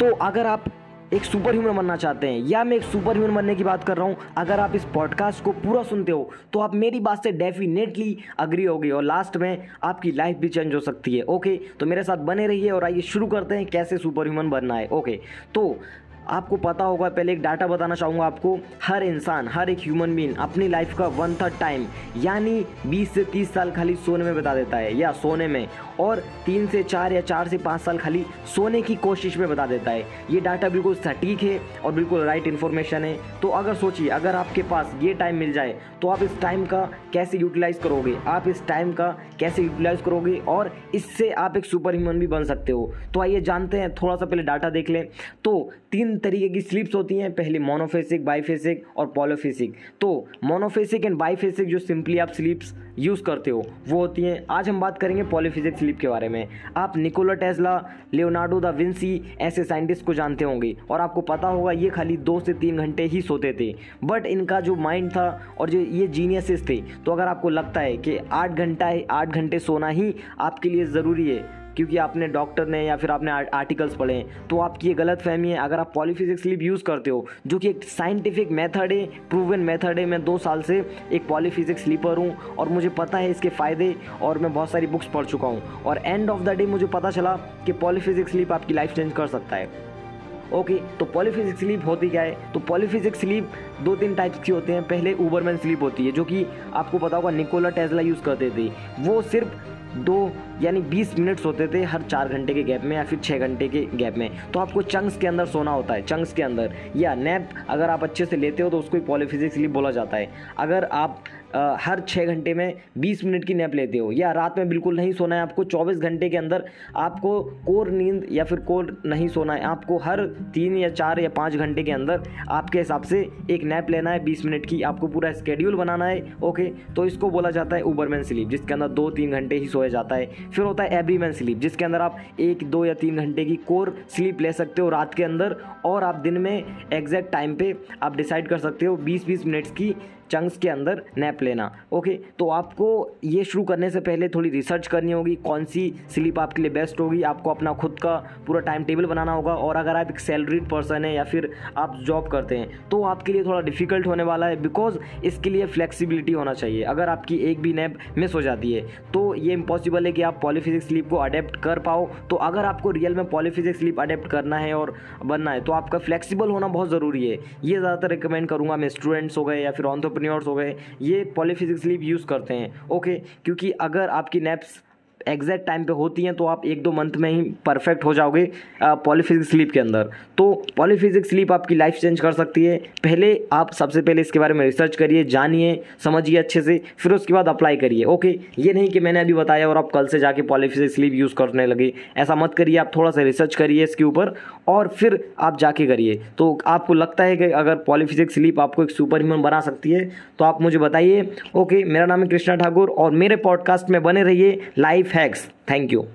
तो अगर आप एक सुपर ह्यूमन बनना चाहते हैं, या मैं एक सुपर ह्यूमन बनने की बात कर रहा हूँ, अगर आप इस पॉडकास्ट को पूरा सुनते हो तो आप मेरी बात से डेफिनेटली अग्री होगी और लास्ट में आपकी लाइफ भी चेंज हो सकती है ओके तो मेरे साथ बने रहिए और आइए शुरू करते हैं कैसे सुपर ह्यूमन बनना है ओके तो आपको पता होगा, पहले एक डाटा बताना चाहूँगा आपको। हर इंसान, हर एक ह्यूमन बीन अपनी लाइफ का वन थर्ड टाइम यानी 20 से 30 साल खाली सोने में बता देता है, या सोने में, और तीन से चार या चार से पाँच साल खाली सोने की कोशिश में बता देता है। ये डाटा बिल्कुल सटीक है और बिल्कुल राइट इन्फॉर्मेशन है। तो अगर सोचिए, अगर आपके पास ये टाइम मिल जाए तो आप इस टाइम का कैसे यूटिलाइज करोगे? आप इस टाइम का कैसे यूटिलाइज करोगे? और इससे आप एक सुपर ह्यूमन भी बन सकते हो। तो आइए जानते हैं, थोड़ा सा पहले डाटा देख लें। तो तीन तरीके की स्लिप्स होती हैं। पहले मोनोफेसिक बाईफेसिक और पॉलोफेसिक तो मोनोफेसिक एंड बाईफेसिक जो सिंपली आप स्लिप्स यूज़ करते हो, वो होती हैं। आज हम बात करेंगे पॉलीफिजिक स्लिप के बारे में। आप Nikola Tesla Leonardo da Vinci ऐसे साइंटिस्ट को जानते होंगे और आपको पता होगा ये खाली दो से तीन घंटे ही सोते थे। बट इनका जो माइंड था और जो ये जीनियसिस थे तो अगर आपको लगता है कि आठ घंटा आठ घंटे सोना ही आपके लिए ज़रूरी है क्योंकि आपने डॉक्टर ने या फिर आपने आर्टिकल्स पढ़े हैं तो आपकी ये गलत फहमी है। अगर आप पॉलीफिजिक्स स्लीप यूज़ करते हो, जो कि एक साइंटिफिक मेथड है प्रूवन मेथड है, मैं दो साल से एक पॉलीफिजिक्स स्लीपर हूँ और मुझे पता है इसके फ़ायदे और मैं बहुत सारी बुक्स पढ़ चुका हूँ। और एंड ऑफ़ द डे मुझे पता चला कि पॉलीफिजिक्स स्लीप आपकी लाइफ चेंज कर सकता है। ओके तो पॉलीफिजिक्स स्लीप होती क्या है? तो पॉलीफिजिक्स स्लीप दो तीन टाइप्स की होते हैं। पहले ऊबरमैन स्लीप होती है, जो कि आपको पता होगा निकोला टेस्ला यूज़ करते थे। वो सिर्फ़ दो, यानी 20 मिनट्स होते थे हर चार घंटे के गैप में या फिर छः घंटे के गैप में। तो आपको चंक्स के अंदर सोना होता है चंक्स के अंदर। या नैप अगर आप अच्छे से लेते हो तो उसको पॉलीफिजिक्स स्लीप बोला जाता है। अगर आप हर छः घंटे में बीस मिनट की नैप लेते हो। या रात में बिल्कुल नहीं सोना है आपको, चौबीस घंटे के अंदर आपको कोर नींद या फिर कोर नहीं सोना है। आपको हर तीन या चार या पाँच घंटे के अंदर आपके हिसाब से एक नैप लेना है, बीस मिनट की आपको पूरा स्केड्यूल बनाना है ओके तो इसको बोला जाता है ऊबरमैन स्लीप जिसके अंदर दो तीन घंटे ही सोया जाता है। फिर होता है एवरीमैन स्लीप जिसके अंदर आप एक, दो या तीन घंटे की कोर स्लीप ले सकते हो रात के अंदर, और आप दिन में एग्जैक्ट टाइम पे आप डिसाइड कर सकते हो बीस बीस मिनट्स की चंक्स के अंदर नैप लेना। ओके तो आपको ये शुरू करने से पहले थोड़ी रिसर्च करनी होगी, कौन सी स्लीप आपके लिए बेस्ट होगी, आपको अपना खुद का पूरा टाइम टेबल बनाना होगा, और अगर आप एक सैलरीड पर्सन है या फिर आप जॉब करते हैं तो आपके लिए थोड़ा डिफ़िकल्ट होने वाला है बिकॉज़ इसके लिए फ्लेक्सिबिलिटी होना चाहिए। अगर आपकी एक भी नैप मिस हो जाती है तो ये इम्पॉसिबल है कि आप पॉलीफिजिक्स स्लीप को अडेप्ट कर पाओ। तो अगर आपको रियल में पॉलीफिजिक्स स्लीप अडेप्ट करना है और बनना है तो आपका फ्लेक्सिबल होना बहुत ज़रूरी है। ये ज़्यादातर रिकमेंड करूँगा मैं स्टूडेंट्स हो गए या फिर ऑन्थोप एंटरप्रेन्योर्स हो गए ये पॉलीफिजिक्स लीव यूज़ करते हैं। ओके क्योंकि अगर आपकी नैप्स एग्जैक्ट टाइम पे होती हैं तो आप एक दो मंथ में ही परफेक्ट हो जाओगे पॉलीफिजिक्स स्लीप के अंदर। तो पॉलीफिजिक्स स्लीप आपकी लाइफ चेंज कर सकती है। पहले आप सबसे पहले इसके बारे में रिसर्च करिए, जानिए, समझिए अच्छे से, फिर उसके बाद अप्लाई करिए, ओके? ये नहीं कि मैंने अभी बताया और आप कल से जाके पॉलीफिजिक्स स्लीप यूज़ करने लगे। ऐसा मत करिए, आप थोड़ा सा रिसर्च करिए इसके ऊपर और फिर आप जाके करिए। तो आपको लगता है कि अगर पॉलीफिजिक्स स्लीप आपको एक सुपर ह्यूमन बना सकती है तो आप मुझे बताइए, ओके? मेरा नाम है कृष्णा ठाकुर और मेरे पॉडकास्ट में बने रहिए लाइफ Thanks. thank you